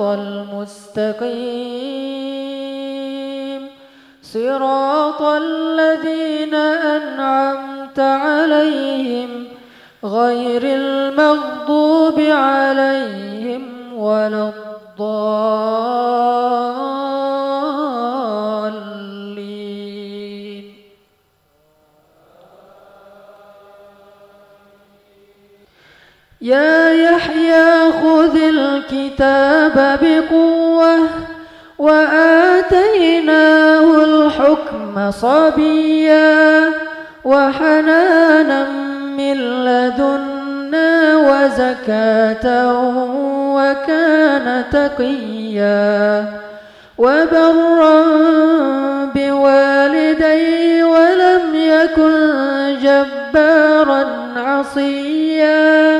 المستقيم. صراط الذين أنعمت عليهم غير المغضوب عليهم ولا الضالين. يا الكتاب بقوة وآتيناه الحكم صبيا وحنانا من لدنا وزكاة وكان تقيا وبرا بوالدي ولم يكن جبارا عصيا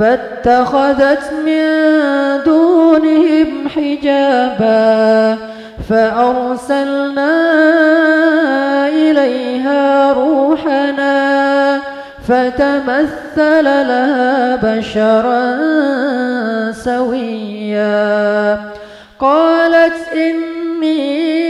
فاتخذت من دونهم حجابا فأرسلنا إليها روحنا فتمثل لها بشرا سويا. قالت إني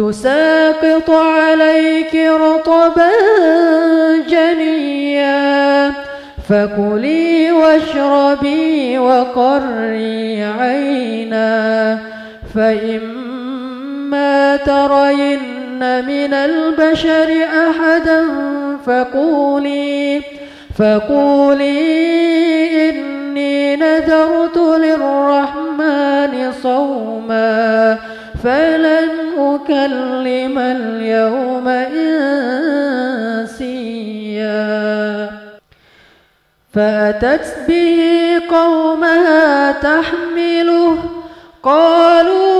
تساقط عليك رطبا جنيا. فكلي واشربي وقري عينا. فإما ترين من البشر أحدا فقولي فقولي إني نذرت للرحمن صوما. أكلم اليوم إنسيا فأتت به قومها تحمله قالوا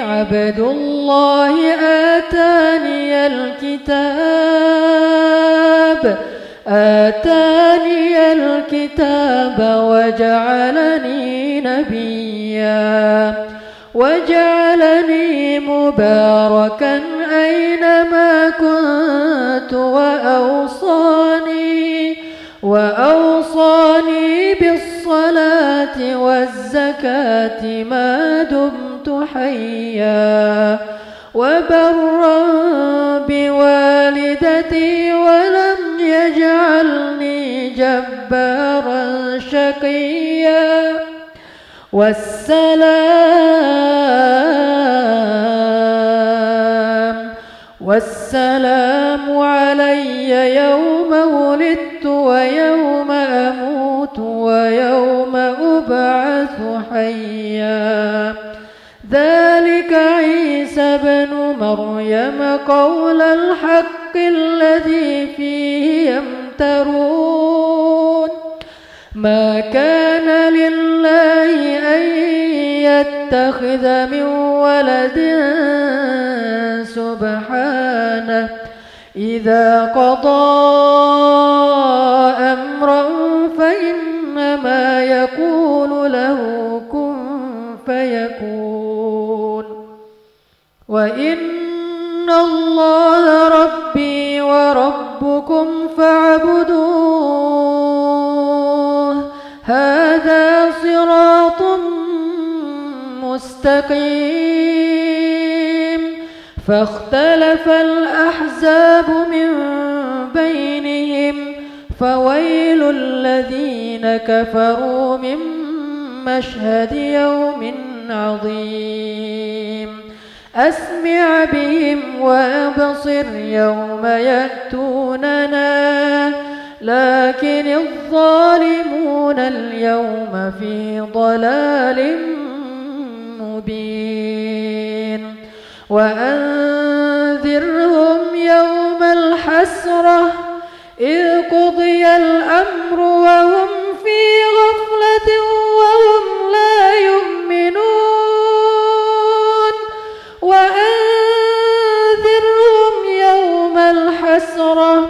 عبد الله آتاني الكتاب. آتاني الكتاب وجعلني نبيا. وجعلني مباركا أينما كنت وأوصاني. وأوصاني بالصلاة والزكاة ما حيا وبرا بوالدتي ولم يجعلني جبارا شقيا. والسلام والسلام علي يوم مريم قول الحق الذي فيه يمترون. ما كان لله أن يتخذ من ولد سبحانه. إذا قضى أمرا فإنما يقول له كن فيكون. وإن الله ربي وربكم فاعبدوه هذا صراط مستقيم فاختلف الأحزاب من بينهم فويل الذين كفروا من مشهد يوم عظيم أسمع بهم وأبصر يوم يأتوننا. لكن الظالمون اليوم في ضلال مبين. وأنذرهم الحسرة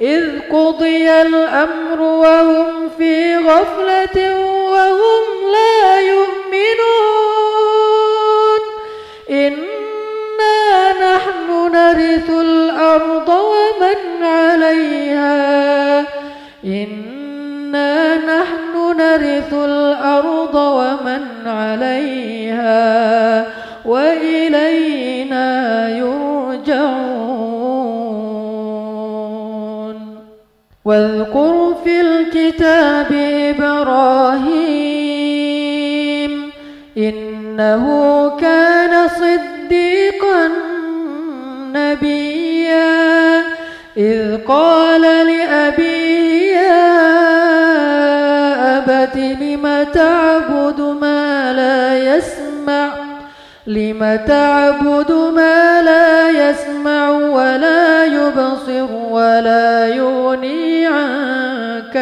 إذ قضي الأمر وهم في غفلة وهم لا يؤمنون. إنا نحن نرث الأرض ومن عليها. إنا نحن نرث الأرض ومن عليها. واذكر في الكتاب إبراهيم إنه كان صديقا نبيا. إذ قال لأبيه يا أبت لم تعبد ما لا يسمع؟ لم تعبد ما لا يسمع ولا يبصر ولا عنك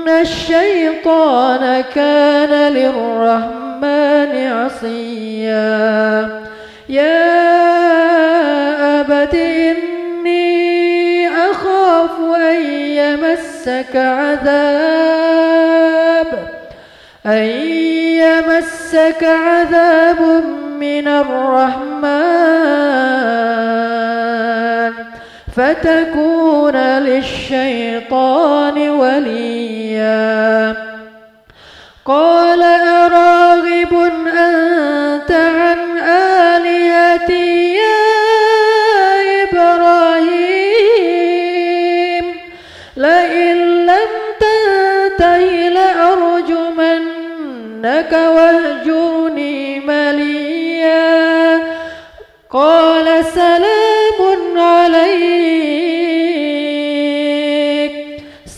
إن الشيطان كان للرحمن عصيا. يا أبت إني أخاف أن يمسك عذاب أن يمسك عذاب من الرحمن. فتكون للشيطان وليا. قال أراغب أنت عن آلهتي يا إبراهيم. لئن لم تنته لأرجمنك واهجرني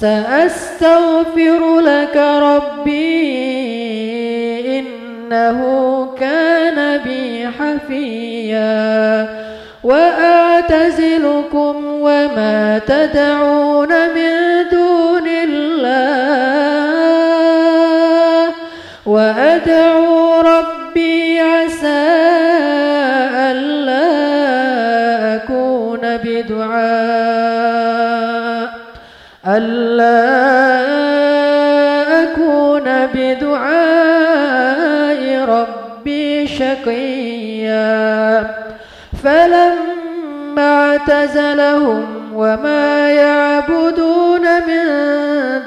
سأستغفر لك ربي إنه كان بي حفيا وأعتزلكم وما تدعون من دون شقيا فلما اعتزلهم وما يعبدون من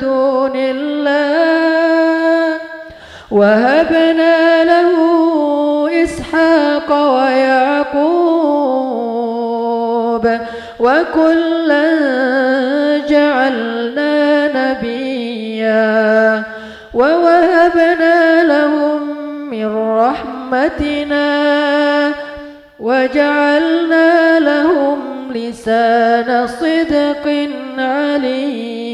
دون الله وهبنا له إسحاق ويعقوب وكلا جعلنا نبيا ووهبنا رحمتنا وجعلنا لهم لسان صدق عليم.